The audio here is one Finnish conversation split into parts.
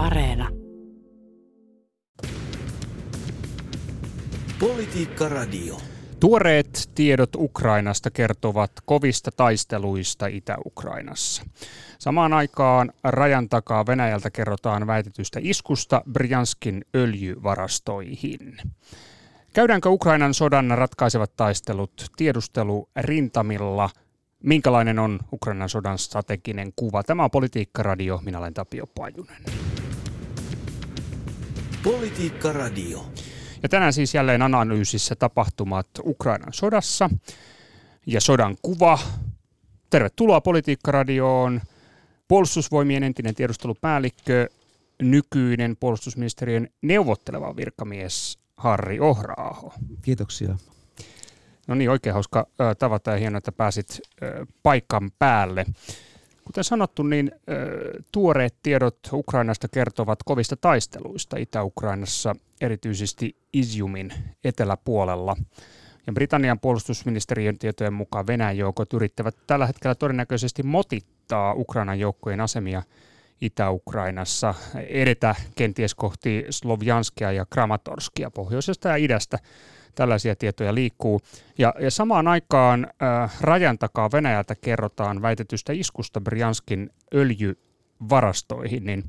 Areena. Politiikka Radio. Tuoreet tiedot Ukrainasta kertovat kovista taisteluista Itä-Ukrainassa. Samaan aikaan rajan takaa Venäjältä kerrotaan väitetystä iskusta Bryanskin öljyvarastoihin. Käydäänkö Ukrainan sodan ratkaisevat taistelut tiedustelu rintamilla? Minkälainen on Ukrainan sodan strateginen kuva? Tämä on Politiikka Radio. Minä olen Tapio Pajunen. Politiikka Radio. Ja tänään siis jälleen analyysissä tapahtumat Ukrainan sodassa ja sodan kuva. Tervetuloa Politiikka-radioon. Puolustusvoimien entinen tiedustelupäällikkö, nykyinen puolustusministeriön neuvotteleva virkamies Harri Ohraaho. Kiitoksia. No niin, oikein hauska tavata ja hienoa, että pääsit paikan päälle. Kuten sanottu, niin tuoreet tiedot Ukrainasta kertovat kovista taisteluista Itä-Ukrainassa, erityisesti Iziumin eteläpuolella. Ja Britannian puolustusministeriön tietojen mukaan Venäjän joukot yrittävät tällä hetkellä todennäköisesti motittaa Ukrainan joukkojen asemia Itä-Ukrainassa, edetä kenties kohti Slovjanskia ja Kramatorskia pohjoisesta ja idästä tällaisia tietoja liikkuu. Ja, ja samaan aikaan äh, rajan takaa Venäjältä kerrotaan väitetystä iskusta Brianskin öljyvarastoihin, niin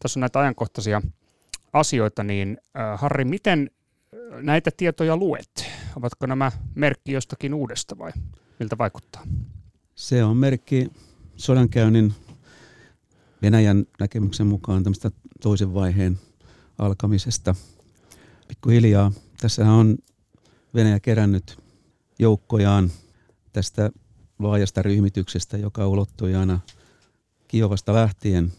tässä on näitä ajankohtaisia asioita, niin äh, Harri, miten näitä tietoja luet? Ovatko nämä merkki jostakin uudesta vai miltä vaikuttaa? Se on merkki sodankäynnin Venäjän näkemyksen mukaan tämmöistä toisen vaiheen alkamisesta. Pikkuhiljaa tässä on Venäjä kerännyt joukkojaan tästä laajasta ryhmityksestä, joka ulottui aina Kiovasta lähtien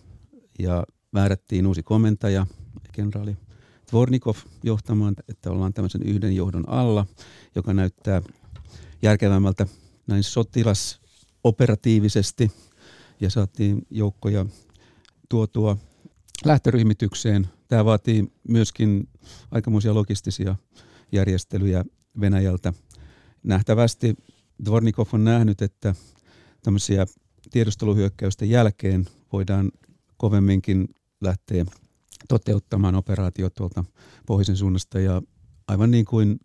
ja määrättiin uusi komentaja, kenraali Tvornikov johtamaan, että ollaan tämmöisen yhden johdon alla, joka näyttää järkevämmältä näin sotilasoperatiivisesti ja saatiin joukkoja tuotua lähtöryhmitykseen. Tämä vaatii myöskin aikamoisia logistisia järjestelyjä Venäjältä. Nähtävästi Dvornikov on nähnyt, että tämmöisiä tiedusteluhyökkäysten jälkeen voidaan kovemminkin lähteä toteuttamaan operaatio tuolta pohjoisen suunnasta ja aivan niin kuin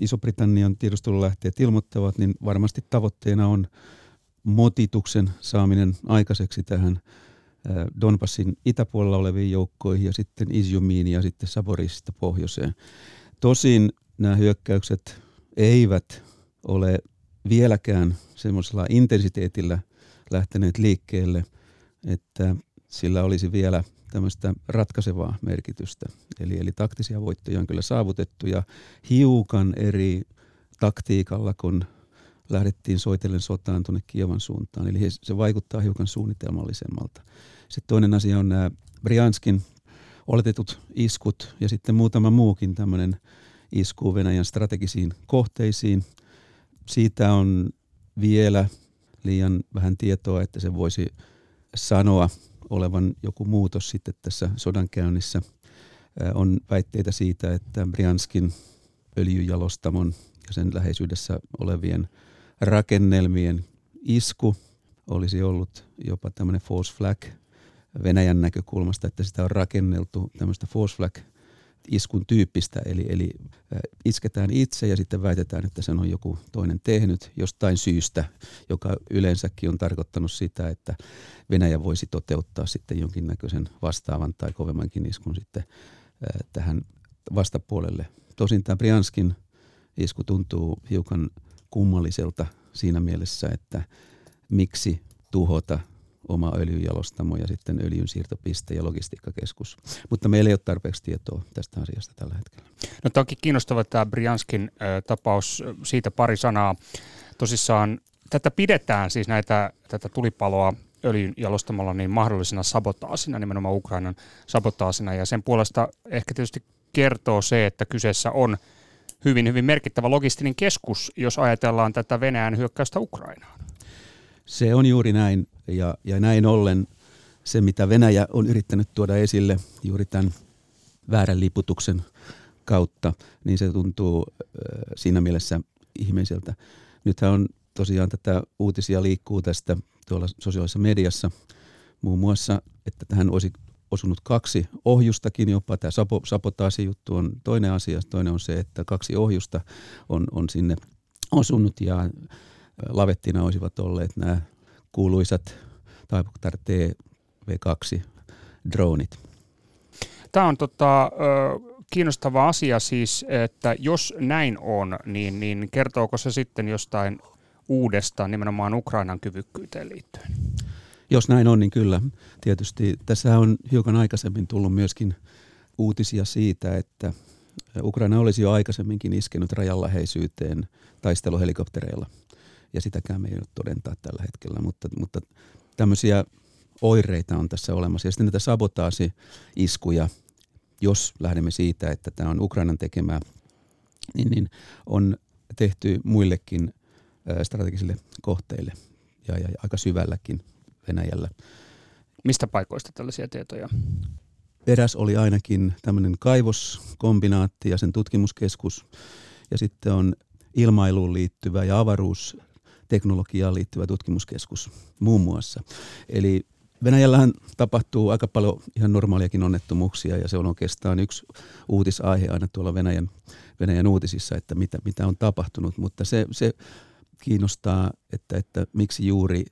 Iso-Britannian tiedustelulähteet ilmoittavat, niin varmasti tavoitteena on motituksen saaminen aikaiseksi tähän Donbassin itäpuolella oleviin joukkoihin ja sitten Izjumiin ja sitten Saborisista pohjoiseen. Tosin nämä hyökkäykset eivät ole vieläkään semmoisella intensiteetillä lähteneet liikkeelle, että sillä olisi vielä tämmöistä ratkaisevaa merkitystä. Eli, eli taktisia voittoja on kyllä saavutettu ja hiukan eri taktiikalla, kun lähdettiin soitellen sotaan tuonne Kievan suuntaan. Eli se vaikuttaa hiukan suunnitelmallisemmalta. Sitten toinen asia on nämä Brianskin oletetut iskut ja sitten muutama muukin tämmöinen isku Venäjän strategisiin kohteisiin. Siitä on vielä liian vähän tietoa, että se voisi sanoa olevan joku muutos sitten tässä sodankäynnissä. On väitteitä siitä, että Brianskin öljyjalostamon ja sen läheisyydessä olevien rakennelmien isku olisi ollut jopa tämmöinen false flag Venäjän näkökulmasta, että sitä on rakenneltu tämmöistä false flag iskun tyyppistä, eli, eli isketään itse ja sitten väitetään, että sen on joku toinen tehnyt jostain syystä, joka yleensäkin on tarkoittanut sitä, että Venäjä voisi toteuttaa sitten jonkinnäköisen vastaavan tai kovemmankin iskun sitten tähän vastapuolelle. Tosin tämä Brianskin isku tuntuu hiukan kummalliselta siinä mielessä, että miksi tuhota oma öljyjalostamo ja sitten öljyn siirtopiste ja logistiikkakeskus. Mutta meillä ei ole tarpeeksi tietoa tästä asiasta tällä hetkellä. No toki kiinnostava tämä Brianskin tapaus, siitä pari sanaa. Tosissaan tätä pidetään siis näitä, tätä tulipaloa öljyn jalostamalla niin mahdollisena sabotaasina, nimenomaan Ukrainan sabotaasina. Ja sen puolesta ehkä tietysti kertoo se, että kyseessä on hyvin, hyvin merkittävä logistinen keskus, jos ajatellaan tätä Venäjän hyökkäystä Ukrainaan. Se on juuri näin ja, ja näin ollen se, mitä Venäjä on yrittänyt tuoda esille juuri tämän väärän liputuksen kautta, niin se tuntuu siinä mielessä ihmeiseltä. Nythän on tosiaan tätä uutisia liikkuu tästä tuolla sosiaalisessa mediassa muun muassa, että tähän olisi osunut kaksi ohjustakin jopa. Tämä sapotaasi-juttu on toinen asia. Toinen on se, että kaksi ohjusta on, on sinne osunut ja lavettina olisivat olleet nämä kuuluisat Taipuktar TV2 dronit. Tämä on tota, kiinnostava asia siis, että jos näin on, niin, niin kertooko se sitten jostain uudesta nimenomaan Ukrainan kyvykkyyteen liittyen? Jos näin on, niin kyllä. Tietysti tässä on hiukan aikaisemmin tullut myöskin uutisia siitä, että Ukraina olisi jo aikaisemminkin iskenyt rajan läheisyyteen taisteluhelikoptereilla. Ja sitäkään me ei ole todentaa tällä hetkellä, mutta, mutta tämmöisiä oireita on tässä olemassa. Ja sitten näitä sabotaasi-iskuja, jos lähdemme siitä, että tämä on Ukrainan tekemää, niin, niin on tehty muillekin strategisille kohteille ja, ja aika syvälläkin Venäjällä. Mistä paikoista tällaisia tietoja? Eräs oli ainakin tämmöinen kaivoskombinaatti ja sen tutkimuskeskus. Ja sitten on ilmailuun liittyvä ja avaruusteknologiaan liittyvä tutkimuskeskus muun muassa. Eli Venäjällähän tapahtuu aika paljon ihan normaaliakin onnettomuuksia ja se on oikeastaan yksi uutisaihe aina tuolla Venäjän, Venäjän uutisissa, että mitä, mitä on tapahtunut. Mutta se, se kiinnostaa, että, että miksi juuri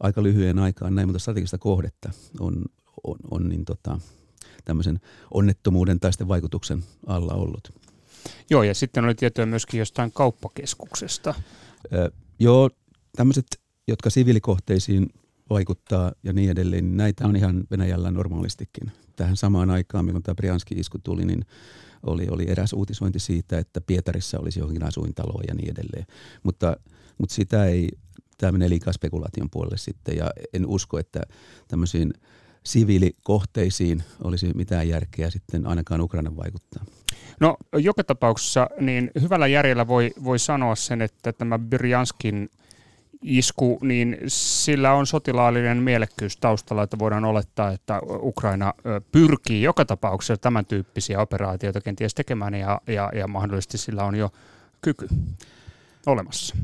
aika lyhyen aikaan näin monta strategista kohdetta on, on, on niin tota, tämmöisen onnettomuuden tai sitten vaikutuksen alla ollut. Joo, ja sitten oli tietoja myöskin jostain kauppakeskuksesta. Ö, joo, tämmöiset, jotka siviilikohteisiin vaikuttaa ja niin edelleen, niin näitä on ihan Venäjällä normaalistikin. Tähän samaan aikaan, milloin tämä Brianski-isku tuli, niin oli, oli eräs uutisointi siitä, että Pietarissa olisi johonkin asuintalo ja niin edelleen. Mutta, mutta sitä ei, tämä menee liikaa spekulaation puolelle sitten ja en usko, että tämmöisiin siviilikohteisiin olisi mitään järkeä sitten ainakaan Ukrainan vaikuttaa. No joka tapauksessa niin hyvällä järjellä voi, voi sanoa sen, että tämä Byrjanskin isku, niin sillä on sotilaallinen mielekkyys taustalla, että voidaan olettaa, että Ukraina pyrkii joka tapauksessa tämän tyyppisiä operaatioita kenties tekemään ja, ja, ja mahdollisesti sillä on jo kyky olemassa.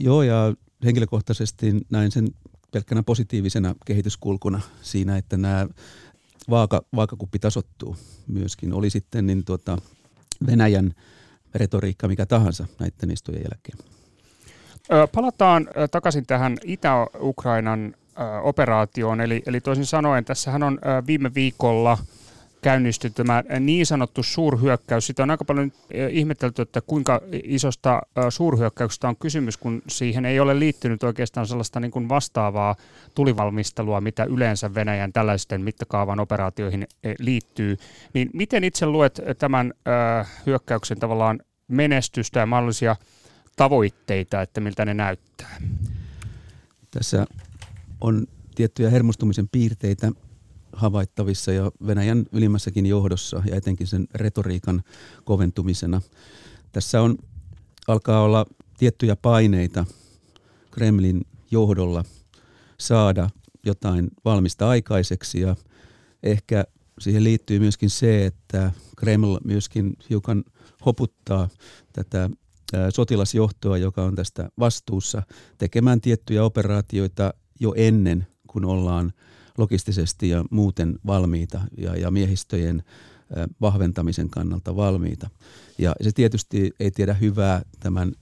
Joo, ja henkilökohtaisesti näin sen pelkkänä positiivisena kehityskulkuna siinä, että nämä vaaka, vaakakuppi tasottuu myöskin. Oli sitten niin tuota, Venäjän retoriikka mikä tahansa näiden istujen jälkeen. Palataan takaisin tähän Itä-Ukrainan operaatioon. Eli, eli toisin sanoen, tässähän on viime viikolla – käynnistyi tämä niin sanottu suurhyökkäys. Sitä on aika paljon eh, ihmetelty, että kuinka isosta suurhyökkäyksestä on kysymys, kun siihen ei ole liittynyt oikeastaan sellaista niin kuin vastaavaa tulivalmistelua, mitä yleensä Venäjän tällaisten mittakaavan operaatioihin eh, liittyy. Niin miten itse luet tämän hyökkäyksen tavallaan menestystä ja mahdollisia tavoitteita, että miltä ne näyttää? Tässä on tiettyjä hermostumisen piirteitä havaittavissa ja Venäjän ylimmässäkin johdossa ja etenkin sen retoriikan koventumisena. Tässä on, alkaa olla tiettyjä paineita Kremlin johdolla saada jotain valmista aikaiseksi ja ehkä siihen liittyy myöskin se, että Kreml myöskin hiukan hoputtaa tätä sotilasjohtoa, joka on tästä vastuussa, tekemään tiettyjä operaatioita jo ennen kuin ollaan logistisesti ja muuten valmiita ja, ja miehistöjen vahventamisen kannalta valmiita. Ja se tietysti ei tiedä hyvää tämän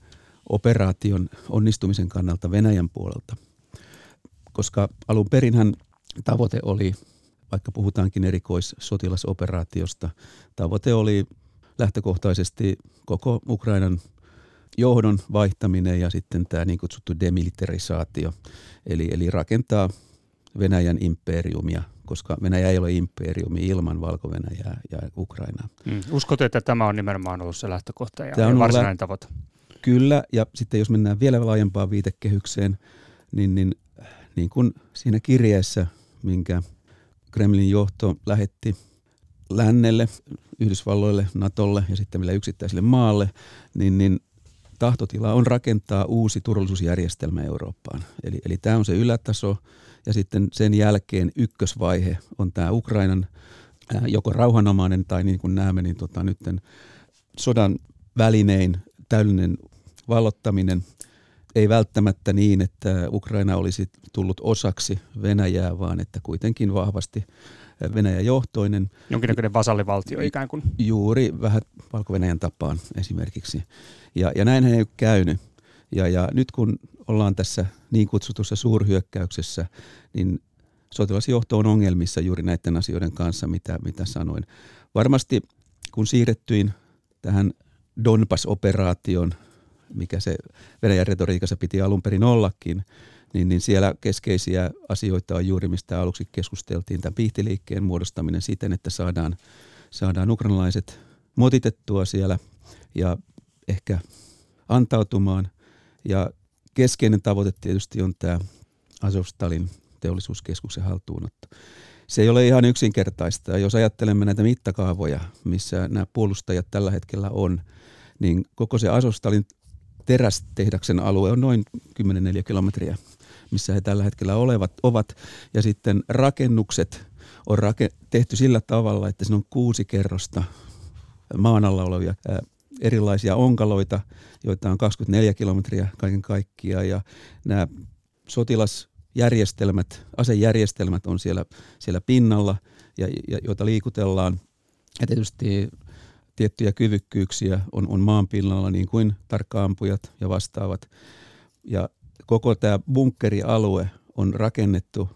operaation onnistumisen kannalta Venäjän puolelta, koska alun perinhän tavoite oli, vaikka puhutaankin erikoissotilasoperaatiosta, tavoite oli lähtökohtaisesti koko Ukrainan johdon vaihtaminen ja sitten tämä niin kutsuttu demilitarisaatio, eli, eli rakentaa Venäjän imperiumia, koska Venäjä ei ole imperiumi ilman Valko-Venäjää ja Ukrainaa. Mm. Uskot, että tämä on nimenomaan ollut se lähtökohta ja, tämä on varsinainen tavoite? Kyllä, ja sitten jos mennään vielä laajempaan viitekehykseen, niin, niin, niin kuin siinä kirjeessä, minkä Kremlin johto lähetti lännelle, Yhdysvalloille, Natolle ja sitten vielä yksittäisille maalle, niin, niin tahtotila on rakentaa uusi turvallisuusjärjestelmä Eurooppaan. Eli, eli tämä on se ylätaso, ja sitten sen jälkeen ykkösvaihe on tämä Ukrainan joko rauhanomainen tai niin kuin näemme, niin tota, nytten sodan välinein täydellinen vallottaminen ei välttämättä niin, että Ukraina olisi tullut osaksi Venäjää, vaan että kuitenkin vahvasti Venäjä-johtoinen. Jonkinnäköinen vasallivaltio ikään kuin. Juuri vähän Valko-Venäjän tapaan esimerkiksi. Ja, ja näin ei ole käynyt. Ja, ja nyt kun ollaan tässä niin kutsutussa suurhyökkäyksessä, niin sotilasjohto on ongelmissa juuri näiden asioiden kanssa, mitä, mitä sanoin. Varmasti kun siirrettyin tähän Donbass-operaation, mikä se Venäjän retoriikassa piti alun perin ollakin, niin, niin siellä keskeisiä asioita on juuri, mistä aluksi keskusteltiin, tämän pihtiliikkeen muodostaminen siten, että saadaan, saadaan ukrainalaiset motitettua siellä ja ehkä antautumaan. Ja keskeinen tavoite tietysti on tämä Azovstalin teollisuuskeskuksen haltuunotto. Se ei ole ihan yksinkertaista. Jos ajattelemme näitä mittakaavoja, missä nämä puolustajat tällä hetkellä on, niin koko se Azovstalin terästehdaksen alue on noin 10 kilometriä, missä he tällä hetkellä olevat, ovat. Ja sitten rakennukset on rake- tehty sillä tavalla, että siinä on kuusi kerrosta maan alla olevia erilaisia onkaloita, joita on 24 kilometriä kaiken kaikkiaan. Ja nämä sotilasjärjestelmät, asejärjestelmät on siellä, siellä pinnalla, ja, ja, joita liikutellaan. Ja tietysti tiettyjä kyvykkyyksiä on, on maan pinnalla, niin kuin tarkkaampujat ja vastaavat. Ja koko tämä bunkkerialue on rakennettu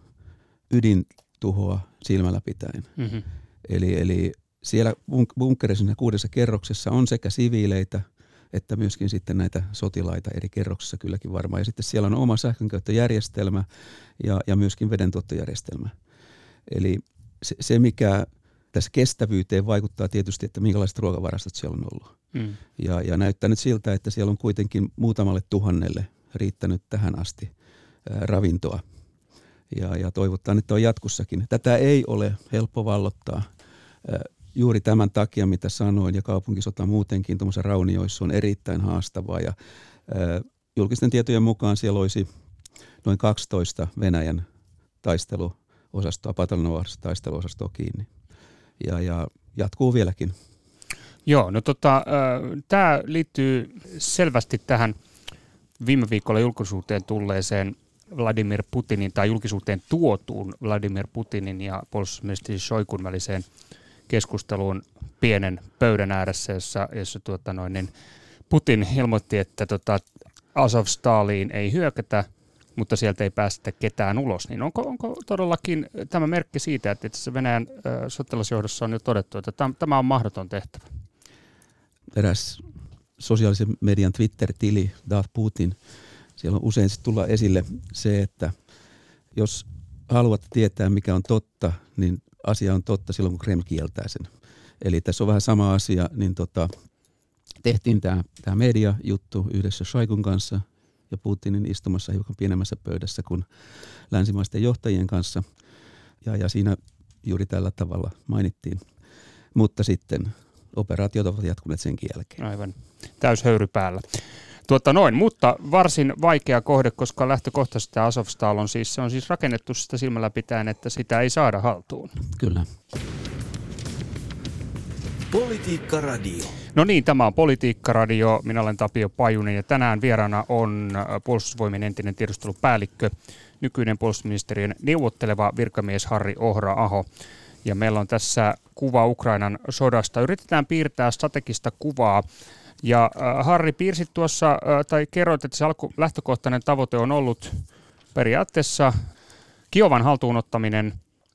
ydintuhoa silmällä pitäen. Mm-hmm. Eli, eli siellä bunkkerissa kuudessa kerroksessa on sekä siviileitä että myöskin sitten näitä sotilaita eri kerroksissa kylläkin varmaan. Ja sitten siellä on oma sähkönkäyttöjärjestelmä ja, ja myöskin vedentuottojärjestelmä. Eli se, se, mikä tässä kestävyyteen vaikuttaa tietysti, että minkälaiset ruokavarastot siellä on ollut. Mm. Ja, ja näyttää nyt siltä, että siellä on kuitenkin muutamalle tuhannelle riittänyt tähän asti ää, ravintoa. Ja, ja toivotaan, että on jatkossakin. Tätä ei ole helppo vallottaa. Juuri tämän takia, mitä sanoin, ja kaupunkisota muutenkin tuommoisessa raunioissa on erittäin haastavaa. Ja, ää, julkisten tietojen mukaan siellä olisi noin 12 Venäjän taisteluosastoa, pataljonovaarista taisteluosastoa kiinni. Ja, ja jatkuu vieläkin. Joo, no tota, tämä liittyy selvästi tähän viime viikolla julkisuuteen tulleeseen Vladimir Putinin tai julkisuuteen tuotuun Vladimir Putinin ja puolustusministeri Shoikun väliseen keskusteluun pienen pöydän ääressä, jossa, jossa tuota noin, niin Putin ilmoitti, että tota, Azovstaliin ei hyökätä, mutta sieltä ei päästä ketään ulos. Niin onko, onko todellakin tämä merkki siitä, että itse Venäjän äh, sotilasjohdossa on jo todettu, että tämä on mahdoton tehtävä? Eräs sosiaalisen median Twitter-tili, Darth Putin, siellä on usein tulla esille se, että jos haluat tietää, mikä on totta, niin asia on totta silloin, kun Kreml kieltää sen. Eli tässä on vähän sama asia, niin tota, tehtiin tämä, tämä media-juttu yhdessä Shaikun kanssa ja Putinin istumassa hiukan pienemmässä pöydässä kuin länsimaisten johtajien kanssa. Ja, ja siinä juuri tällä tavalla mainittiin. Mutta sitten operaatiot ovat jatkuneet sen jälkeen. Aivan. Täyshöyry päällä. Tuota noin, mutta varsin vaikea kohde, koska lähtökohtaisesti tämä Azovstal on siis, se on siis rakennettu sitä silmällä pitäen, että sitä ei saada haltuun. Kyllä. Politiikka Radio. No niin, tämä on Politiikka Radio. Minä olen Tapio Pajunen ja tänään vieraana on äh, puolustusvoimien entinen tiedustelupäällikkö, nykyinen puolustusministeriön neuvotteleva virkamies Harri Ohra-aho. Ja meillä on tässä kuva Ukrainan sodasta. Yritetään piirtää strategista kuvaa ja äh, Harri, piirsit tuossa, äh, tai kerroit, että se alku, lähtökohtainen tavoite on ollut periaatteessa Kiovan haltuunottaminen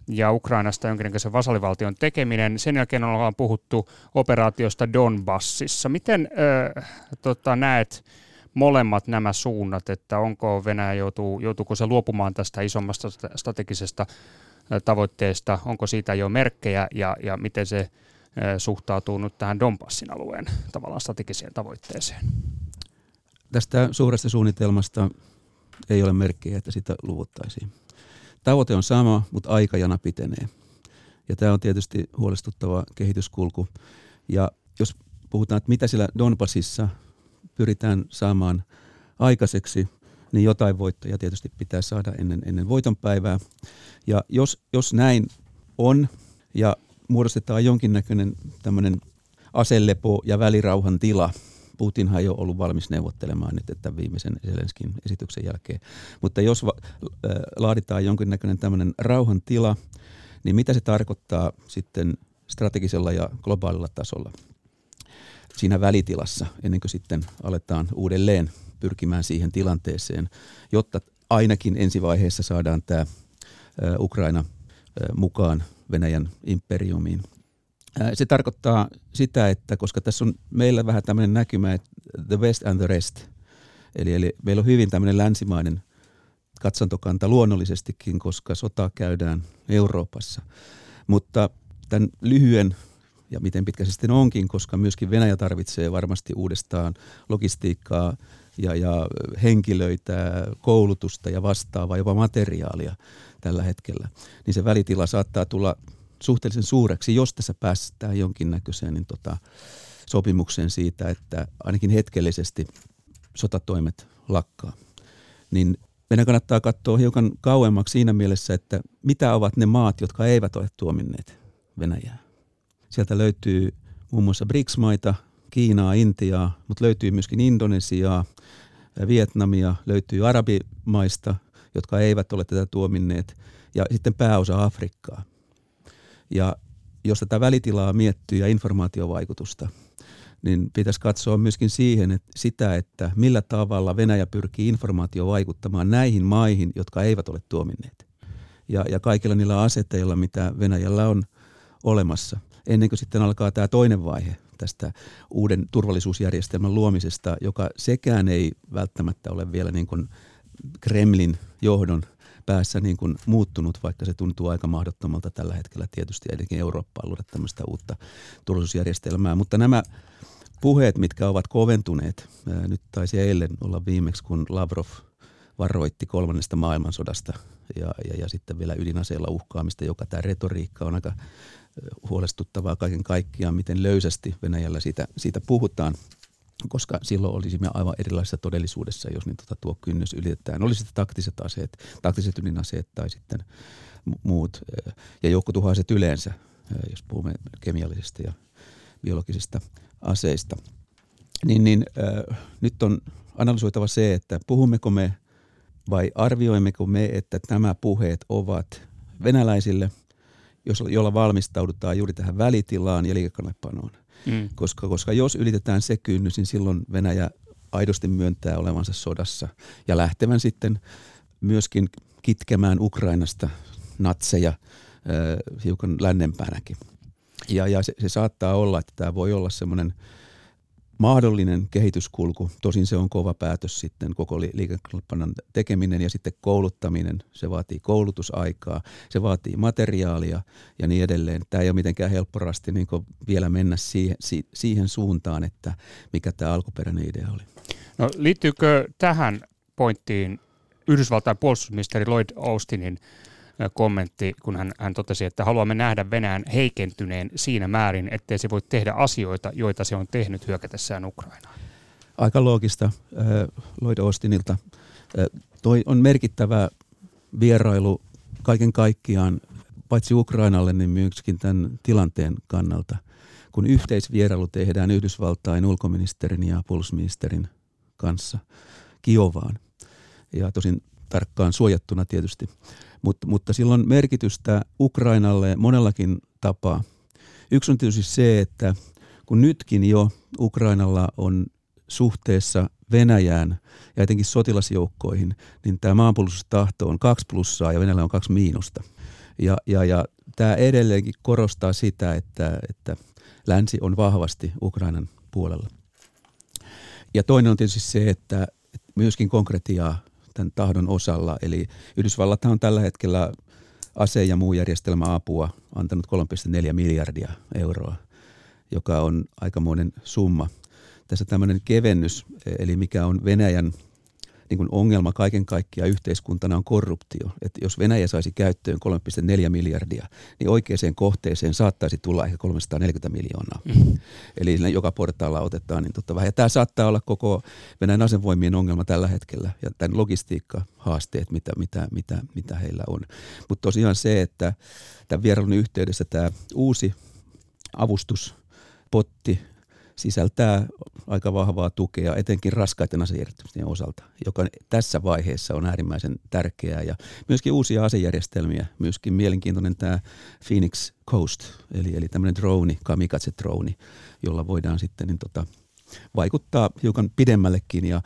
ja Ukrainasta jonkinnäköisen vasallivaltion tekeminen. Sen jälkeen ollaan puhuttu operaatiosta Donbassissa. Miten äh, tota, näet molemmat nämä suunnat, että onko Venäjä joutuu, joutuuko se luopumaan tästä isommasta strategisesta äh, tavoitteesta, onko siitä jo merkkejä ja, ja miten se suhtautuu nyt tähän Donbassin alueen tavallaan strategiseen tavoitteeseen? Tästä suuresta suunnitelmasta ei ole merkkiä, että sitä luvuttaisiin. Tavoite on sama, mutta aikajana pitenee. Ja tämä on tietysti huolestuttava kehityskulku. Ja jos puhutaan, että mitä sillä Donbassissa pyritään saamaan aikaiseksi, niin jotain voittoja tietysti pitää saada ennen, ennen voitonpäivää. Ja jos, jos näin on, ja muodostetaan jonkinnäköinen tämmöinen aselepo ja välirauhan tila Putinhan ei ole ollut valmis neuvottelemaan nyt että viimeisen Zelenskin esityksen jälkeen. Mutta jos va- laaditaan jonkinnäköinen tämmöinen rauhantila, niin mitä se tarkoittaa sitten strategisella ja globaalilla tasolla siinä välitilassa, ennen kuin sitten aletaan uudelleen pyrkimään siihen tilanteeseen, jotta ainakin ensivaiheessa saadaan tämä Ukraina mukaan Venäjän imperiumiin. Se tarkoittaa sitä, että koska tässä on meillä vähän tämmöinen näkymä, että the west and the rest, eli, eli meillä on hyvin tämmöinen länsimainen katsantokanta luonnollisestikin, koska sota käydään Euroopassa. Mutta tämän lyhyen ja miten pitkä se sitten onkin, koska myöskin Venäjä tarvitsee varmasti uudestaan logistiikkaa ja, ja henkilöitä, koulutusta ja vastaavaa, jopa materiaalia tällä hetkellä, niin se välitila saattaa tulla suhteellisen suureksi, jos tässä päästään jonkinnäköiseen niin tota, sopimukseen siitä, että ainakin hetkellisesti sotatoimet lakkaa. Niin meidän kannattaa katsoa hiukan kauemmaksi siinä mielessä, että mitä ovat ne maat, jotka eivät ole tuominneet Venäjää. Sieltä löytyy muun muassa BRICS-maita, Kiinaa, Intiaa, mutta löytyy myöskin Indonesiaa, Vietnamia, löytyy arabimaista, jotka eivät ole tätä tuominneet, ja sitten pääosa Afrikkaa. Ja jos tätä välitilaa miettii ja informaatiovaikutusta, niin pitäisi katsoa myöskin siihen, että sitä, että millä tavalla Venäjä pyrkii informaatio vaikuttamaan näihin maihin, jotka eivät ole tuominneet. Ja, ja kaikilla niillä asetteilla, mitä Venäjällä on olemassa, ennen kuin sitten alkaa tämä toinen vaihe tästä uuden turvallisuusjärjestelmän luomisesta, joka sekään ei välttämättä ole vielä niin kuin Kremlin johdon päässä niin kuin muuttunut, vaikka se tuntuu aika mahdottomalta tällä hetkellä tietysti etenkin Eurooppaan luoda tämmöistä uutta turvallisuusjärjestelmää. Mutta nämä puheet, mitkä ovat koventuneet, nyt taisi eilen olla viimeksi, kun Lavrov varoitti kolmannesta maailmansodasta ja, ja, ja sitten vielä ydinaseilla uhkaamista, joka tämä retoriikka on aika huolestuttavaa kaiken kaikkiaan, miten löysästi Venäjällä siitä, siitä puhutaan koska silloin olisimme aivan erilaisessa todellisuudessa, jos niin tota, tuo kynnys ylitetään. Olisi sitten taktiset aseet, taktiset ydinaseet tai sitten muut ja joukkotuhoaseet yleensä, jos puhumme kemiallisista ja biologisista aseista. Niin, niin äh, nyt on analysoitava se, että puhummeko me vai arvioimmeko me, että nämä puheet ovat venäläisille, jolla valmistaudutaan juuri tähän välitilaan ja liikekannepanoon Mm. Koska, koska jos ylitetään se kynnys, niin silloin Venäjä aidosti myöntää olevansa sodassa ja lähtevän sitten myöskin kitkemään Ukrainasta natseja äh, hiukan lännempänäkin. Ja, ja se, se saattaa olla, että tämä voi olla semmoinen – mahdollinen kehityskulku. Tosin se on kova päätös sitten koko liikekalppanan tekeminen ja sitten kouluttaminen. Se vaatii koulutusaikaa, se vaatii materiaalia ja niin edelleen. Tämä ei ole mitenkään helpporasti niin vielä mennä siihen, siihen suuntaan, että mikä tämä alkuperäinen idea oli. No, liittyykö tähän pointtiin Yhdysvaltain puolustusministeri Lloyd Austinin kommentti, kun hän, hän totesi, että haluamme nähdä Venäjän heikentyneen siinä määrin, ettei se voi tehdä asioita, joita se on tehnyt hyökätessään Ukrainaan. Aika loogista Lloyd Austinilta. Toi on merkittävä vierailu kaiken kaikkiaan, paitsi Ukrainalle, niin myöskin tämän tilanteen kannalta. Kun yhteisvierailu tehdään Yhdysvaltain ulkoministerin ja puolustusministerin kanssa Kiovaan, ja tosin tarkkaan suojattuna tietysti, mutta, mutta sillä on merkitystä Ukrainalle monellakin tapaa. Yksi on tietysti se, että kun nytkin jo Ukrainalla on suhteessa Venäjään ja etenkin sotilasjoukkoihin, niin tämä maanpuolustustahto on kaksi plussaa ja Venäjällä on kaksi miinusta. Ja, ja, ja tämä edelleenkin korostaa sitä, että, että länsi on vahvasti Ukrainan puolella. Ja toinen on tietysti se, että myöskin konkretiaa tämän tahdon osalla. Eli Yhdysvallat on tällä hetkellä ase- ja muu järjestelmäapua antanut 3,4 miljardia euroa, joka on aikamoinen summa. Tässä tämmöinen kevennys, eli mikä on Venäjän niin kuin ongelma kaiken kaikkiaan yhteiskuntana on korruptio. Että jos Venäjä saisi käyttöön 3,4 miljardia, niin oikeaan kohteeseen saattaisi tulla ehkä 340 miljoonaa. Mm. Eli joka portaalla otetaan niin totta vähän. Ja tämä saattaa olla koko Venäjän asevoimien ongelma tällä hetkellä ja tämän logistiikka-haasteet, mitä, mitä, mitä, mitä heillä on. Mutta tosiaan se, että tämän vierailun yhteydessä tämä uusi avustuspotti sisältää aika vahvaa tukea, etenkin raskaiden asejärjestelmien osalta, joka tässä vaiheessa on äärimmäisen tärkeää. Ja myöskin uusia asejärjestelmiä, myöskin mielenkiintoinen tämä Phoenix Coast, eli, eli tämmöinen drone, kamikaze drone, jolla voidaan sitten niin tota, vaikuttaa hiukan pidemmällekin ja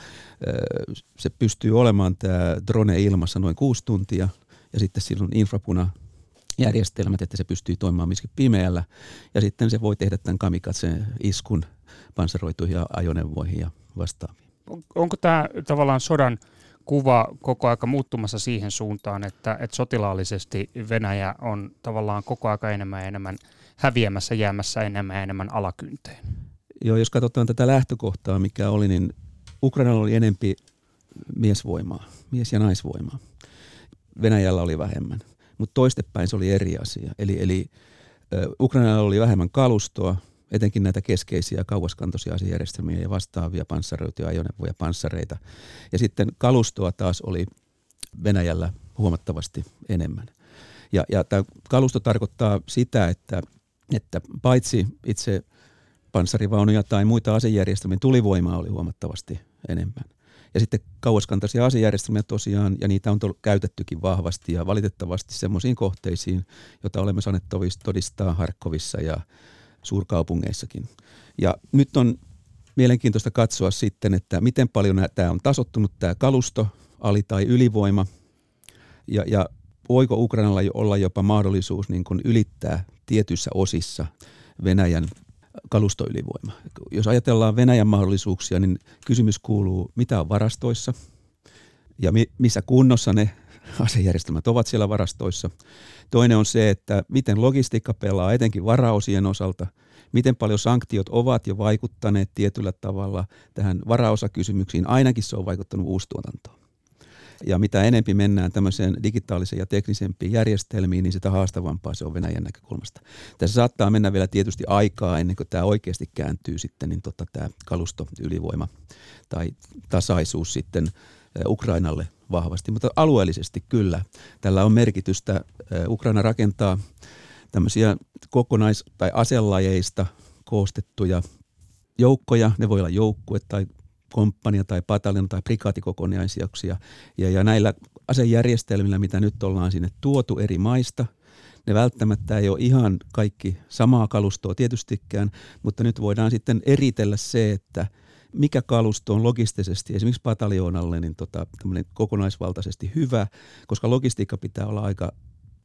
se pystyy olemaan tämä drone ilmassa noin kuusi tuntia ja sitten silloin infrapuna järjestelmät, että se pystyy toimimaan myöskin pimeällä ja sitten se voi tehdä tämän kamikaze iskun panssaroituihin ajoneuvoihin ja vastaaviin. Onko tämä tavallaan sodan kuva koko aika muuttumassa siihen suuntaan, että, että sotilaallisesti Venäjä on tavallaan koko aika enemmän ja enemmän häviämässä, jäämässä enemmän ja enemmän alakynteen? Joo, jos katsotaan tätä lähtökohtaa, mikä oli, niin Ukrainalla oli enempi miesvoimaa, mies- ja naisvoimaa. Venäjällä oli vähemmän, mutta toistepäin se oli eri asia. Eli, eli Ukrainalla oli vähemmän kalustoa, etenkin näitä keskeisiä kauaskantoisia asejärjestelmiä ja vastaavia panssaroituja ajoneuvoja, panssareita. Ja sitten kalustoa taas oli Venäjällä huomattavasti enemmän. Ja, ja tämä kalusto tarkoittaa sitä, että, että paitsi itse panssarivaunuja tai muita asejärjestelmiä, tulivoimaa oli huomattavasti enemmän. Ja sitten kauaskantaisia asejärjestelmiä tosiaan, ja niitä on käytettykin vahvasti ja valitettavasti semmoisiin kohteisiin, joita olemme saaneet todistaa Harkovissa ja suurkaupungeissakin. Ja nyt on mielenkiintoista katsoa sitten, että miten paljon tämä on tasottunut tämä kalusto, ali- tai ylivoima, ja, ja voiko Ukrainalla olla jopa mahdollisuus niin kuin ylittää tietyissä osissa Venäjän kalustoylivoima. Jos ajatellaan Venäjän mahdollisuuksia, niin kysymys kuuluu, mitä on varastoissa ja mi- missä kunnossa ne asejärjestelmät ovat siellä varastoissa. Toinen on se, että miten logistiikka pelaa, etenkin varaosien osalta, miten paljon sanktiot ovat jo vaikuttaneet tietyllä tavalla tähän varaosakysymyksiin. Ainakin se on vaikuttanut uustuotantoon. Ja mitä enempi mennään tämmöiseen digitaaliseen ja teknisempiin järjestelmiin, niin sitä haastavampaa se on Venäjän näkökulmasta. Tässä saattaa mennä vielä tietysti aikaa ennen kuin tämä oikeasti kääntyy sitten niin tota, tämä kalusto, ylivoima tai tasaisuus sitten Ukrainalle vahvasti, mutta alueellisesti kyllä. Tällä on merkitystä. Ukraina rakentaa tämmöisiä kokonais- tai aselajeista koostettuja joukkoja. Ne voi olla joukkue tai komppania tai pataljon tai prikaatikokonaisuuksia. Ja, ja näillä asejärjestelmillä, mitä nyt ollaan sinne tuotu eri maista, ne välttämättä ei ole ihan kaikki samaa kalustoa tietystikään, mutta nyt voidaan sitten eritellä se, että mikä kalusto on logistisesti esimerkiksi pataljoonalle niin tota, kokonaisvaltaisesti hyvä, koska logistiikka pitää olla aika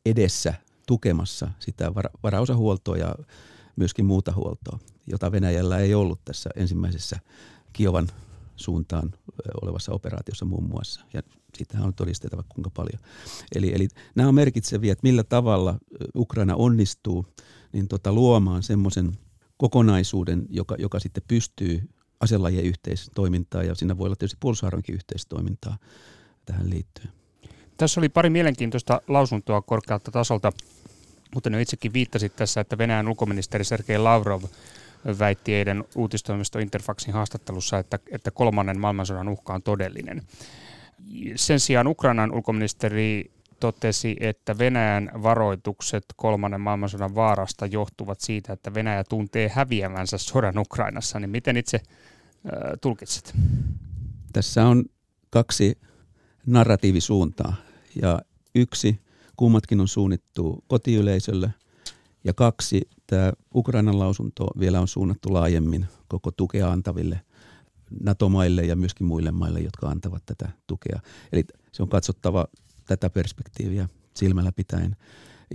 edessä tukemassa sitä vara- varaosahuoltoa ja myöskin muuta huoltoa, jota Venäjällä ei ollut tässä ensimmäisessä Kiovan suuntaan olevassa operaatiossa muun muassa. Ja siitähän on todistettava kuinka paljon. Eli, eli nämä on merkitseviä, että millä tavalla Ukraina onnistuu niin tota, luomaan semmoisen kokonaisuuden, joka, joka sitten pystyy aselajien yhteistoimintaa ja siinä voi olla tietysti puolustusarvonkin yhteistoimintaa tähän liittyen. Tässä oli pari mielenkiintoista lausuntoa korkealta tasolta, mutta ne itsekin viittasit tässä, että Venäjän ulkoministeri Sergei Lavrov väitti eilen uutistoimisto Interfaxin haastattelussa, että, että kolmannen maailmansodan uhka on todellinen. Sen sijaan Ukrainan ulkoministeri totesi, että Venäjän varoitukset kolmannen maailmansodan vaarasta johtuvat siitä, että Venäjä tuntee häviävänsä sodan Ukrainassa. Niin miten itse äh, tulkitset? Tässä on kaksi narratiivisuuntaa ja yksi, kummatkin on suunnittu kotiyleisölle ja kaksi, tämä Ukrainan lausunto vielä on suunnattu laajemmin koko tukea antaville NATO-maille ja myöskin muille maille, jotka antavat tätä tukea. Eli se on katsottava tätä perspektiiviä silmällä pitäen.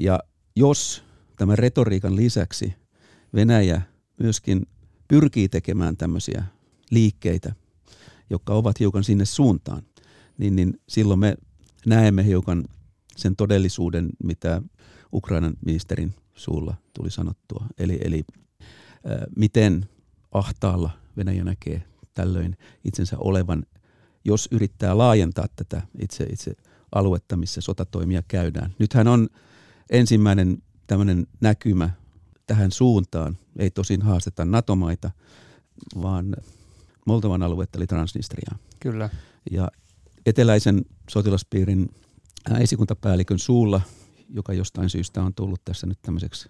Ja jos tämän retoriikan lisäksi Venäjä myöskin pyrkii tekemään tämmöisiä liikkeitä, jotka ovat hiukan sinne suuntaan, niin, niin silloin me näemme hiukan sen todellisuuden, mitä Ukrainan ministerin suulla tuli sanottua. Eli, eli äh, miten ahtaalla Venäjä näkee tällöin itsensä olevan, jos yrittää laajentaa tätä itse, itse aluetta, missä sotatoimia käydään. Nythän on ensimmäinen tämmöinen näkymä tähän suuntaan. Ei tosin haasteta NATO-maita, vaan Moldovan aluetta eli Transnistriaa. Kyllä. Ja eteläisen sotilaspiirin esikuntapäällikön suulla joka jostain syystä on tullut tässä nyt tämmöiseksi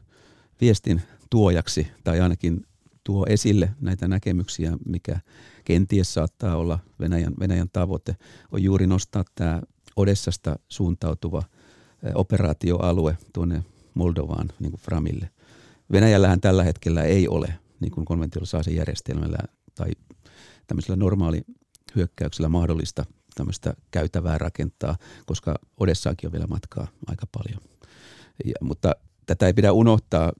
viestin tuojaksi tai ainakin tuo esille näitä näkemyksiä, mikä kenties saattaa olla Venäjän, Venäjän tavoite, on juuri nostaa tämä Odessasta suuntautuva operaatioalue tuonne Moldovaan niin kuin Framille. Venäjällähän tällä hetkellä ei ole niin kuin konventiollisella järjestelmällä tai tämmöisellä normaali hyökkäyksellä mahdollista tämmöistä käytävää rakentaa, koska Odessaakin on vielä matkaa aika paljon. Ja, mutta tätä ei pidä unohtaa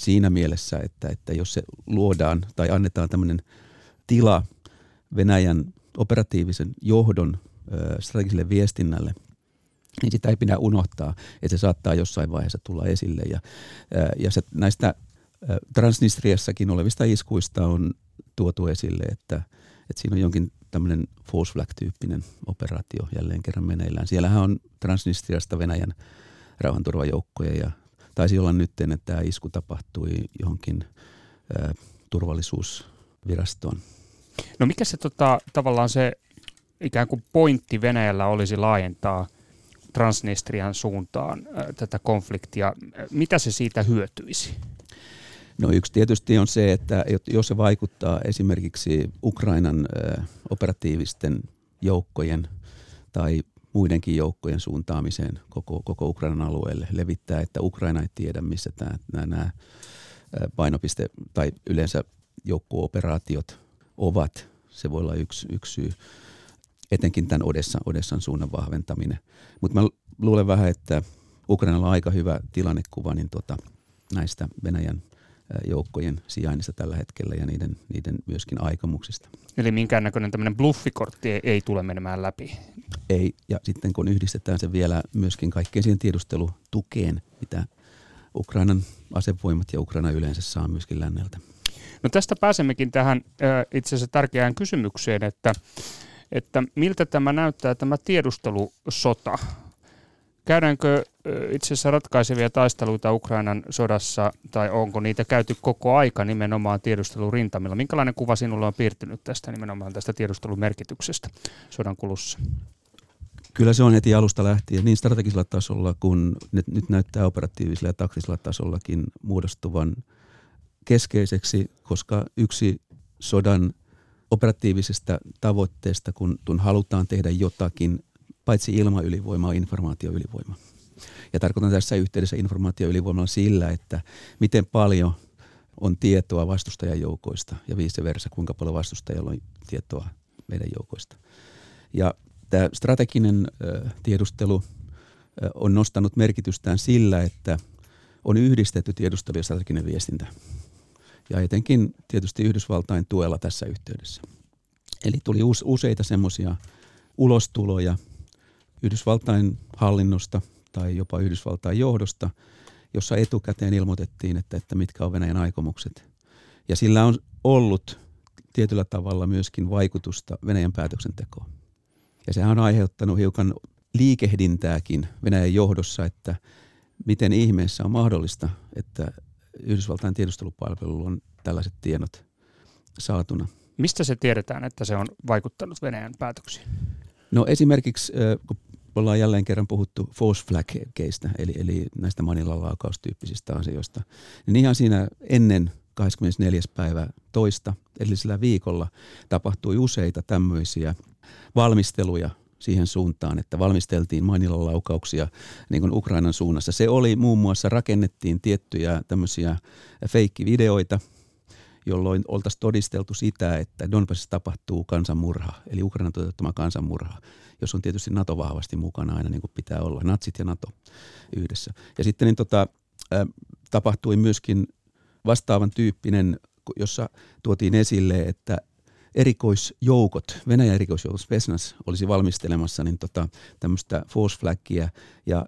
siinä mielessä, että, että jos se luodaan tai annetaan tämmöinen tila Venäjän operatiivisen johdon strategiselle viestinnälle, niin sitä ei pidä unohtaa, että se saattaa jossain vaiheessa tulla esille. Ja, ja se, näistä Transnistriassakin olevista iskuista on tuotu esille, että, että siinä on jonkin tämmöinen false flag-tyyppinen operaatio jälleen kerran meneillään. Siellähän on Transnistriasta Venäjän rauhanturvajoukkoja ja taisi olla nyt, että tämä isku tapahtui johonkin ä, turvallisuusvirastoon. No mikä se tota, tavallaan se ikään kuin pointti Venäjällä olisi laajentaa Transnistrian suuntaan ä, tätä konfliktia? Mitä se siitä hyötyisi? No yksi tietysti on se, että jos se vaikuttaa esimerkiksi Ukrainan operatiivisten joukkojen tai muidenkin joukkojen suuntaamiseen koko, koko Ukrainan alueelle, levittää, että Ukraina ei tiedä, missä tämä, nämä painopiste tai yleensä joukko-operaatiot ovat. Se voi olla yksi, yksi syy, etenkin tämän Odessa, Odessan suunnan vahventaminen. Mutta mä luulen vähän, että Ukrainalla on aika hyvä tilannekuva niin tota, näistä Venäjän joukkojen sijainnista tällä hetkellä ja niiden, niiden myöskin aikomuksista. Eli minkäännäköinen tämmöinen bluffikortti ei, ei tule menemään läpi? Ei, ja sitten kun yhdistetään se vielä myöskin kaikkeen siihen tiedustelutukeen, mitä Ukrainan asevoimat ja Ukraina yleensä saa myöskin länneltä. No tästä pääsemmekin tähän itse asiassa tärkeään kysymykseen, että, että miltä tämä näyttää tämä tiedustelusota Käydäänkö itse asiassa ratkaisevia taisteluita Ukrainan sodassa, tai onko niitä käyty koko aika nimenomaan tiedustelurintamilla? Minkälainen kuva sinulla on piirtynyt tästä nimenomaan tästä tiedustelumerkityksestä sodan kulussa? Kyllä se on heti alusta lähtien niin strategisella tasolla kuin nyt, näyttää operatiivisella ja taktisella tasollakin muodostuvan keskeiseksi, koska yksi sodan operatiivisesta tavoitteesta, kun, kun halutaan tehdä jotakin paitsi ilmaylivoima, informaatioylivoima. Ja tarkoitan tässä yhteydessä informaatioylivoimalla sillä, että miten paljon on tietoa vastustajan joukoista ja vice versa, kuinka paljon vastustajalla on tietoa meidän joukoista. Ja tämä strateginen tiedustelu on nostanut merkitystään sillä, että on yhdistetty tiedustelu ja strateginen viestintä. Ja etenkin tietysti Yhdysvaltain tuella tässä yhteydessä. Eli tuli useita semmoisia ulostuloja – Yhdysvaltain hallinnosta tai jopa Yhdysvaltain johdosta, jossa etukäteen ilmoitettiin, että, että mitkä on Venäjän aikomukset. Ja sillä on ollut tietyllä tavalla myöskin vaikutusta Venäjän päätöksentekoon. Ja sehän on aiheuttanut hiukan liikehdintääkin Venäjän johdossa, että miten ihmeessä on mahdollista, että Yhdysvaltain tiedustelupalvelu on tällaiset tiedot saatuna. Mistä se tiedetään, että se on vaikuttanut Venäjän päätöksiin? No esimerkiksi, kun ollaan jälleen kerran puhuttu false flag-keistä, eli, eli näistä Manilan-laukaustyyppisistä asioista, niin ihan siinä ennen 24. päivä toista edellisellä viikolla tapahtui useita tämmöisiä valmisteluja siihen suuntaan, että valmisteltiin Manilan laukauksia niin kuin Ukrainan suunnassa. Se oli muun muassa, rakennettiin tiettyjä tämmöisiä feikkivideoita, jolloin oltaisiin todisteltu sitä, että Donbassissa tapahtuu kansanmurha, eli Ukrainan toteuttama kansanmurha, jos on tietysti NATO vahvasti mukana aina niin kuin pitää olla, natsit ja NATO yhdessä. Ja sitten niin tota, tapahtui myöskin vastaavan tyyppinen, jossa tuotiin esille, että erikoisjoukot, Venäjän erikoisjoukot, Vesnas olisi valmistelemassa niin tota, tämmöistä force flagia, ja,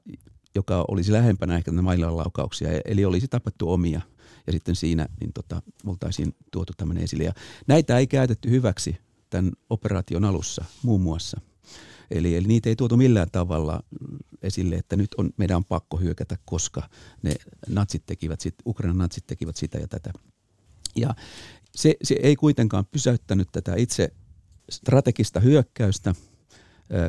joka olisi lähempänä ehkä näitä laukauksia, eli olisi tapettu omia ja sitten siinä niin tota, oltaisiin tuotu tämmöinen esille. Ja näitä ei käytetty hyväksi tämän operaation alussa muun muassa. Eli, eli niitä ei tuotu millään tavalla esille, että nyt on, meidän on pakko hyökätä, koska ne natsit tekivät, sit, Ukrainan natsit tekivät sitä ja tätä. Ja se, se ei kuitenkaan pysäyttänyt tätä itse strategista hyökkäystä,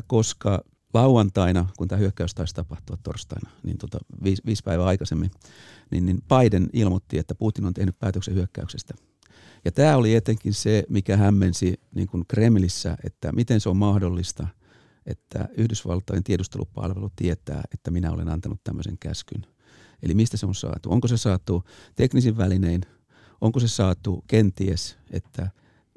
koska lauantaina, kun tämä hyökkäys taisi tapahtua torstaina, niin tota, viisi, viisi päivää aikaisemmin, niin, niin Biden ilmoitti, että Putin on tehnyt päätöksen hyökkäyksestä. Ja tämä oli etenkin se, mikä hämmensi niin kuin Kremlissä, että miten se on mahdollista, että Yhdysvaltain tiedustelupalvelu tietää, että minä olen antanut tämmöisen käskyn. Eli mistä se on saatu? Onko se saatu teknisin välinein? Onko se saatu kenties, että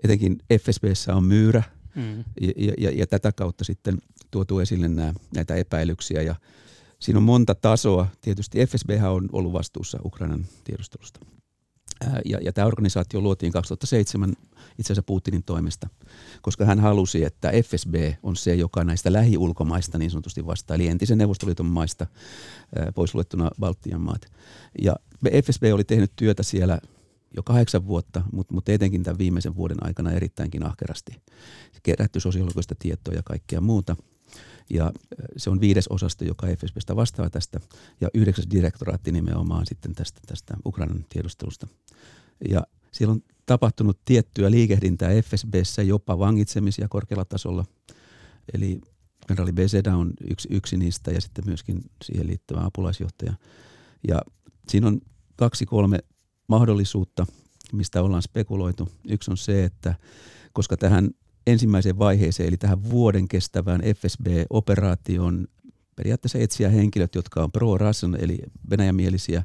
etenkin FSBssä on myyrä mm. ja, ja, ja tätä kautta sitten tuotu esille nämä, näitä epäilyksiä ja Siinä on monta tasoa. Tietysti FSB on ollut vastuussa Ukrainan tiedustelusta. Ja, ja tämä organisaatio luotiin 2007 itse asiassa Putinin toimesta, koska hän halusi, että FSB on se, joka näistä lähiulkomaista niin sanotusti vastaa, eli entisen Neuvostoliiton maista, pois luettuna Baltian maat. Ja FSB oli tehnyt työtä siellä jo kahdeksan vuotta, mutta, mutta etenkin tämän viimeisen vuoden aikana erittäinkin ahkerasti. Kerätty sosiologista tietoa ja kaikkea muuta – ja se on viides osasto, joka FSBstä vastaa tästä, ja yhdeksäs direktoraatti nimenomaan sitten tästä, tästä Ukrainan tiedustelusta. Ja siellä on tapahtunut tiettyä liikehdintää FSBssä, jopa vangitsemisia korkealla tasolla. Eli kenraali Beseda on yksi, yksi niistä ja sitten myöskin siihen liittyvä apulaisjohtaja. Ja siinä on kaksi kolme mahdollisuutta, mistä ollaan spekuloitu. Yksi on se, että koska tähän ensimmäiseen vaiheeseen, eli tähän vuoden kestävään FSB-operaation periaatteessa etsiä henkilöt, jotka on pro-Russian, eli venäjämielisiä,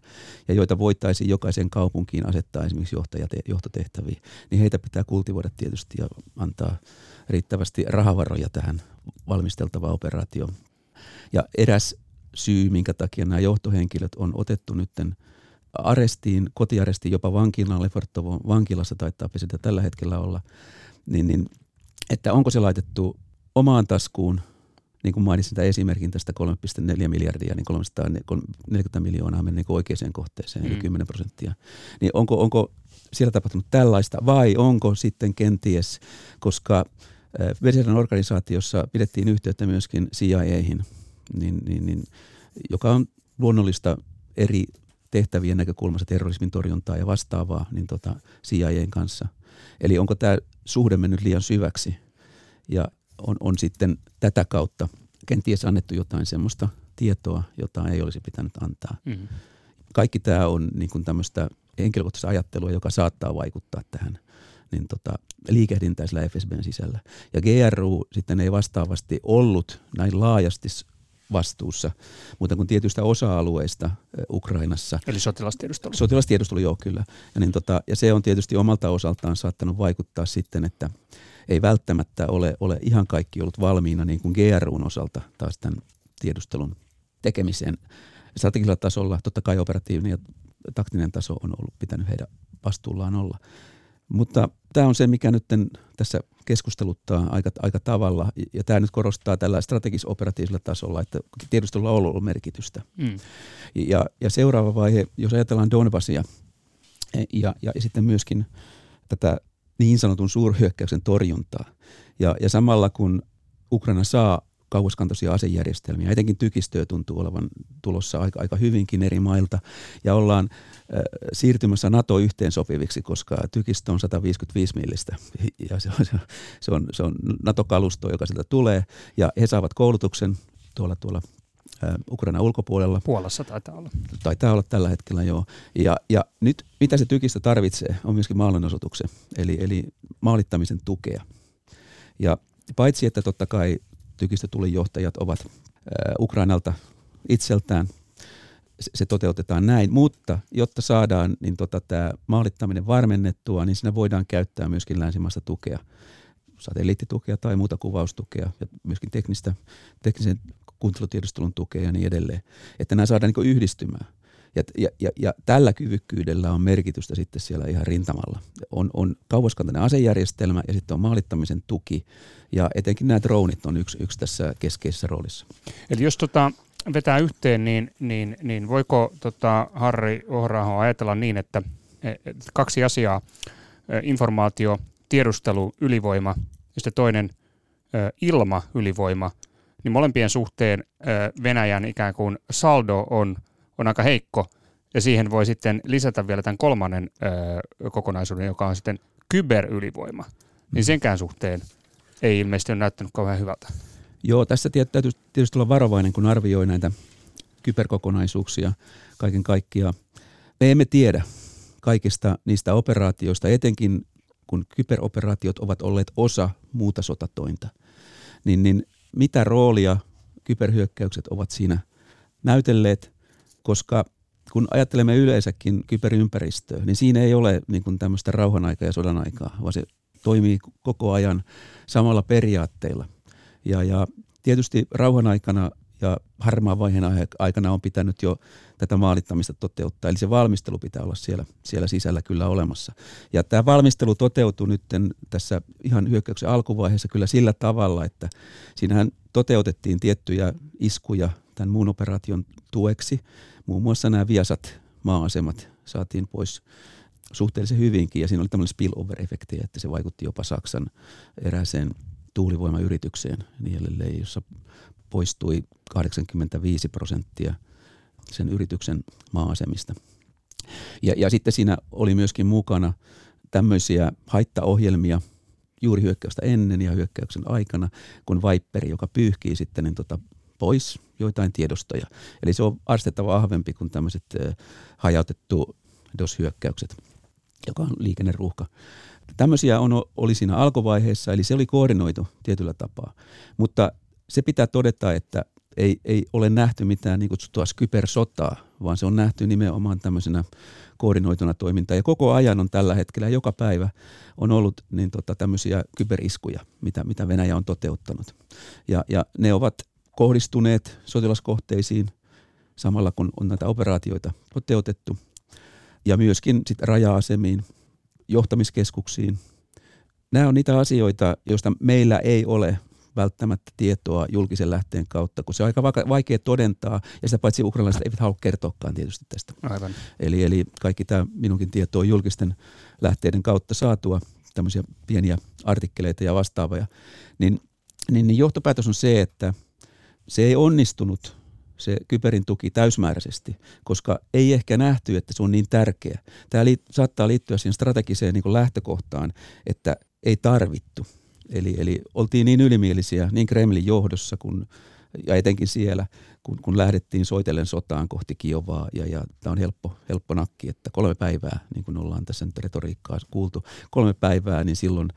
ja joita voitaisiin jokaisen kaupunkiin asettaa esimerkiksi johtotehtäviin, niin heitä pitää kultivoida tietysti ja antaa riittävästi rahavaroja tähän valmisteltavaan operaatioon. Ja eräs syy, minkä takia nämä johtohenkilöt on otettu nytten arestiin, kotiarestiin, jopa vankilaan, Lefortovon vankilassa taitaa sitä tällä hetkellä olla, niin, niin että onko se laitettu omaan taskuun, niin kuin mainitsin tämän esimerkin tästä 3,4 miljardia, niin 340 miljoonaa meni niin oikeaan kohteeseen, mm. eli 10 prosenttia. Niin onko, onko siellä tapahtunut tällaista vai onko sitten kenties, koska Venezuelan organisaatiossa pidettiin yhteyttä myöskin CIAihin, niin, niin, niin, joka on luonnollista eri tehtävien näkökulmasta terrorismin torjuntaa ja vastaavaa niin tota CIAn kanssa. Eli onko tämä suhde mennyt liian syväksi ja on, on sitten tätä kautta kenties annettu jotain semmoista tietoa, jota ei olisi pitänyt antaa. Mm-hmm. Kaikki tämä on niin kuin tämmöistä henkilökohtaista ajattelua, joka saattaa vaikuttaa tähän niin tota, liikehdintään sillä FSBn sisällä. Ja GRU sitten ei vastaavasti ollut näin laajasti vastuussa, mutta kuin tietystä osa-alueista Ukrainassa. Eli sotilastiedustelu. Sotilastiedustelu, joo kyllä. Ja, niin tota, ja se on tietysti omalta osaltaan saattanut vaikuttaa sitten, että ei välttämättä ole, ole ihan kaikki ollut valmiina niin kuin GRUn osalta taas tämän tiedustelun tekemiseen. Strategisella tasolla totta kai operatiivinen ja taktinen taso on ollut pitänyt heidän vastuullaan olla. Mutta tämä on se, mikä nyt tässä keskusteluttaa aika, aika tavalla, ja tämä nyt korostaa tällä strategis-operatiivisella tasolla, että tiedustelulla on ollut merkitystä. Mm. Ja, ja seuraava vaihe, jos ajatellaan Donbasia, e, ja, ja, ja sitten myöskin tätä niin sanotun suurhyökkäyksen torjuntaa, ja, ja samalla kun Ukraina saa kauaskantoisia asejärjestelmiä. Etenkin tykistöä tuntuu olevan tulossa aika, aika hyvinkin eri mailta. Ja ollaan äh, siirtymässä NATO-yhteensopiviksi, koska tykistö on 155 millistä. Ja se on, se on, se on NATO-kalusto, joka sieltä tulee. Ja he saavat koulutuksen tuolla, tuolla äh, Ukraina ulkopuolella. Puolassa taitaa olla. Taitaa olla tällä hetkellä, joo. Ja, ja nyt mitä se tykistö tarvitsee, on myöskin maalinosoituksen, eli, eli maalittamisen tukea. Ja paitsi, että totta kai tykistötulijohtajat ovat Ukrainalta itseltään. Se toteutetaan näin, mutta jotta saadaan niin tota, tämä maalittaminen varmennettua, niin siinä voidaan käyttää myöskin länsimaista tukea, satelliittitukea tai muuta kuvaustukea ja myöskin teknistä, teknisen kuuntelutiedustelun tukea ja niin edelleen. Että nämä saadaan niin yhdistymään. Ja, ja, ja, ja tällä kyvykkyydellä on merkitystä sitten siellä ihan rintamalla. On, on kauaskantainen asejärjestelmä ja sitten on maalittamisen tuki ja etenkin nämä dronit on yksi, yksi tässä keskeisessä roolissa. Eli jos tota, vetää yhteen, niin, niin, niin voiko tota, Harri Ohraho ajatella niin, että et, kaksi asiaa, informaatio, tiedustelu, ylivoima ja sitten toinen ilma, ylivoima, niin molempien suhteen Venäjän ikään kuin saldo on, on aika heikko, ja siihen voi sitten lisätä vielä tämän kolmannen kokonaisuuden, joka on sitten kyberylivoima. Niin mm. senkään suhteen ei ilmeisesti ole näyttänyt kauhean hyvältä. Joo, tässä täytyy tietysti olla varovainen, kun arvioi näitä kyberkokonaisuuksia kaiken kaikkiaan. Me emme tiedä kaikista niistä operaatioista, etenkin kun kyberoperaatiot ovat olleet osa muuta sotatointa, niin, niin mitä roolia kyberhyökkäykset ovat siinä näytelleet, koska kun ajattelemme yleensäkin kyberympäristöä, niin siinä ei ole niin kuin tämmöistä rauhan aikaa ja sodan aikaa, vaan se toimii koko ajan samalla periaatteilla. Ja, ja tietysti rauhan aikana ja harmaan vaiheen aikana on pitänyt jo tätä maalittamista toteuttaa. Eli se valmistelu pitää olla siellä, siellä sisällä kyllä olemassa. Ja tämä valmistelu toteutui nyt tässä ihan hyökkäyksen alkuvaiheessa kyllä sillä tavalla, että siinähän toteutettiin tiettyjä iskuja tämän muun operaation tueksi. Muun muassa nämä Viasat maa-asemat saatiin pois suhteellisen hyvinkin ja siinä oli tämmöinen spillover-efekti, että se vaikutti jopa Saksan erääseen tuulivoimayritykseen niin edelleen, jossa poistui 85 prosenttia sen yrityksen maa-asemista. Ja, ja sitten siinä oli myöskin mukana tämmöisiä haittaohjelmia juuri hyökkäystä ennen ja hyökkäyksen aikana, kun Viperi, joka pyyhkii sitten niin tota pois joitain tiedostoja. Eli se on astetta vahvempi kuin tämmöiset hajautettu DOS-hyökkäykset, joka on liikenneruuhka. Tämmöisiä on, oli siinä alkuvaiheessa, eli se oli koordinoitu tietyllä tapaa. Mutta se pitää todeta, että ei, ei ole nähty mitään niin kutsuttua kybersotaa, vaan se on nähty nimenomaan tämmöisenä koordinoituna toimintaa. Ja koko ajan on tällä hetkellä, joka päivä on ollut niin tota, tämmöisiä kyberiskuja, mitä, mitä Venäjä on toteuttanut. Ja, ja ne ovat kohdistuneet sotilaskohteisiin samalla kun on näitä operaatioita toteutettu. Ja myöskin sit raja-asemiin, johtamiskeskuksiin. Nämä on niitä asioita, joista meillä ei ole välttämättä tietoa julkisen lähteen kautta, kun se on aika vaikea todentaa, ja sitä paitsi ukrainalaiset eivät halua kertoakaan tietysti tästä. Aivan. Eli, eli kaikki tämä minunkin tieto on julkisten lähteiden kautta saatua, tämmöisiä pieniä artikkeleita ja vastaavia, niin, niin, niin johtopäätös on se, että se ei onnistunut se kyberin tuki täysmääräisesti, koska ei ehkä nähty, että se on niin tärkeä. Tämä liit, saattaa liittyä siihen strategiseen niin lähtökohtaan, että ei tarvittu. Eli, eli oltiin niin ylimielisiä niin Kremlin johdossa kuin, ja etenkin siellä, kun, kun lähdettiin soitellen sotaan kohti Kiovaa. Ja, ja tämä on helppo, helppo nakki, että kolme päivää, niin kuin ollaan tässä nyt retoriikkaa kuultu, kolme päivää, niin silloin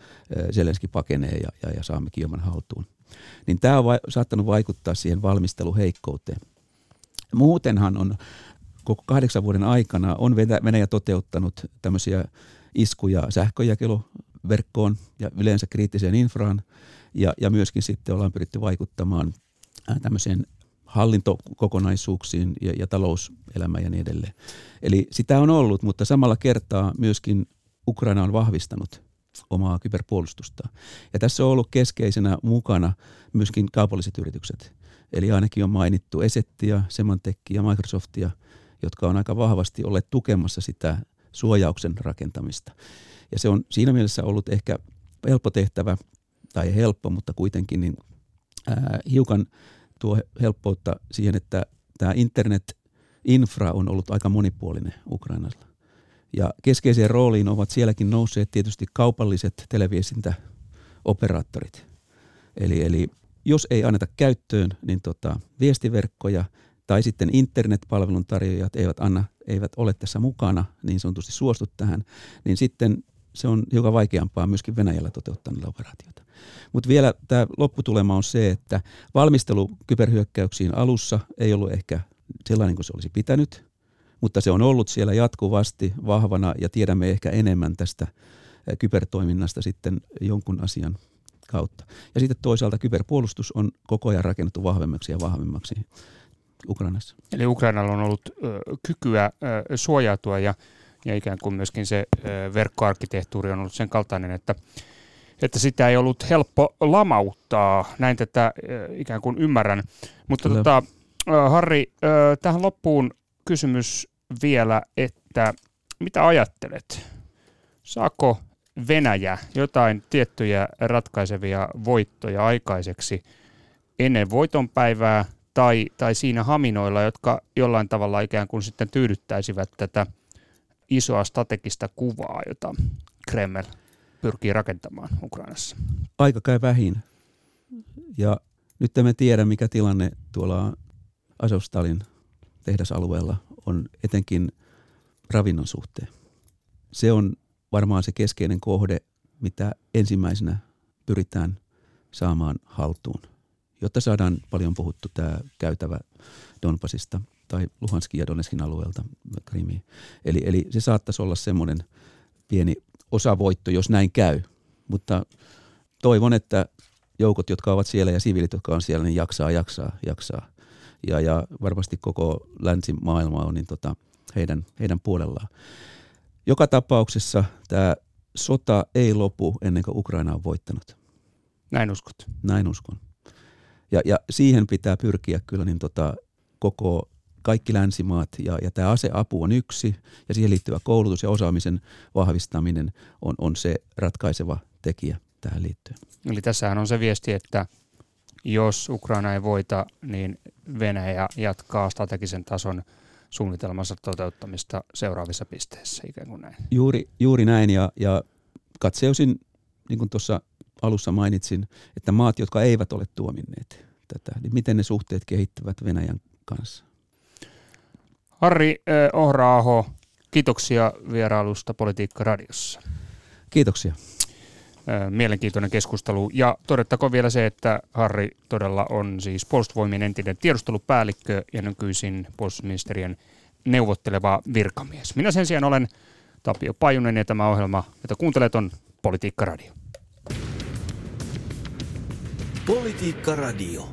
Zelenski pakenee ja, ja, ja saamme Kiovan haltuun. Niin tämä on va- saattanut vaikuttaa siihen valmisteluheikkouteen. Muutenhan on koko kahdeksan vuoden aikana on Venäjä toteuttanut tämmöisiä iskuja sähköjakelu verkkoon ja yleensä kriittiseen infraan. Ja, ja myöskin sitten ollaan pyritty vaikuttamaan tämmöiseen hallintokokonaisuuksiin ja, ja talouselämään ja niin edelleen. Eli sitä on ollut, mutta samalla kertaa myöskin Ukraina on vahvistanut omaa kyberpuolustusta. Ja tässä on ollut keskeisenä mukana myöskin kaupalliset yritykset. Eli ainakin on mainittu Esettia, Semantekki ja Microsoftia, jotka on aika vahvasti olleet tukemassa sitä suojauksen rakentamista. Ja se on siinä mielessä ollut ehkä helppo tehtävä, tai helppo, mutta kuitenkin niin, ää, hiukan tuo helppoutta siihen, että tämä internet-infra on ollut aika monipuolinen Ukrainalla. Ja keskeiseen rooliin ovat sielläkin nousseet tietysti kaupalliset televiestintäoperaattorit. Eli, eli jos ei anneta käyttöön, niin tota, viestiverkkoja tai sitten internetpalvelun tarjoajat eivät, anna, eivät ole tässä mukana, niin sanotusti suostu tähän, niin sitten se on hiukan vaikeampaa myöskin Venäjällä toteuttaa niillä operaatioita. Mutta vielä tämä lopputulema on se, että valmistelu kyberhyökkäyksiin alussa ei ollut ehkä sellainen kuin se olisi pitänyt, mutta se on ollut siellä jatkuvasti vahvana ja tiedämme ehkä enemmän tästä kybertoiminnasta sitten jonkun asian kautta. Ja sitten toisaalta kyberpuolustus on koko ajan rakennettu vahvemmaksi ja vahvemmaksi Ukrainassa. Eli Ukrainalla on ollut ö, kykyä ö, suojautua ja ja ikään kuin myöskin se verkkoarkkitehtuuri on ollut sen kaltainen, että, että sitä ei ollut helppo lamauttaa. Näin tätä ikään kuin ymmärrän. Mutta tota, Harri, tähän loppuun kysymys vielä, että mitä ajattelet? Saako Venäjä jotain tiettyjä ratkaisevia voittoja aikaiseksi ennen voitonpäivää tai, tai siinä haminoilla, jotka jollain tavalla ikään kuin sitten tyydyttäisivät tätä – isoa strategista kuvaa, jota Kreml pyrkii rakentamaan Ukrainassa? Aika käy vähin. Ja nyt emme tiedä, mikä tilanne tuolla Azovstalin tehdasalueella on etenkin ravinnon suhteen. Se on varmaan se keskeinen kohde, mitä ensimmäisenä pyritään saamaan haltuun, jotta saadaan paljon puhuttu tämä käytävä Donbasista tai Luhanskin ja Donetskin alueelta Krimiin. Eli, eli se saattaisi olla semmoinen pieni osavoitto, jos näin käy. Mutta toivon, että joukot, jotka ovat siellä ja siviilit, jotka on siellä, niin jaksaa, jaksaa, jaksaa. Ja, ja varmasti koko länsimaailma on niin tota, heidän, heidän puolellaan. Joka tapauksessa tämä sota ei lopu ennen kuin Ukraina on voittanut. Näin uskot? Näin uskon. Ja, ja siihen pitää pyrkiä kyllä niin tota, koko kaikki länsimaat ja, ja tämä aseapu on yksi ja siihen liittyvä koulutus ja osaamisen vahvistaminen on, on se ratkaiseva tekijä tähän liittyen. Eli tässähän on se viesti, että jos Ukraina ei voita, niin Venäjä jatkaa strategisen tason suunnitelmansa toteuttamista seuraavissa pisteissä, ikään kuin näin. Juuri, juuri näin, ja, ja katseusin, niin kuin tuossa alussa mainitsin, että maat, jotka eivät ole tuominneet tätä, niin miten ne suhteet kehittyvät Venäjän kanssa. Harri Ohraaho, kiitoksia vierailusta Politiikka Radiossa. Kiitoksia. Mielenkiintoinen keskustelu. Ja todettakoon vielä se, että Harri todella on siis puolustusvoimien entinen tiedustelupäällikkö ja nykyisin puolustusministeriön neuvotteleva virkamies. Minä sen sijaan olen Tapio Pajunen ja tämä ohjelma, jota kuuntelet, on Politiikka Radio. Politiikka Radio.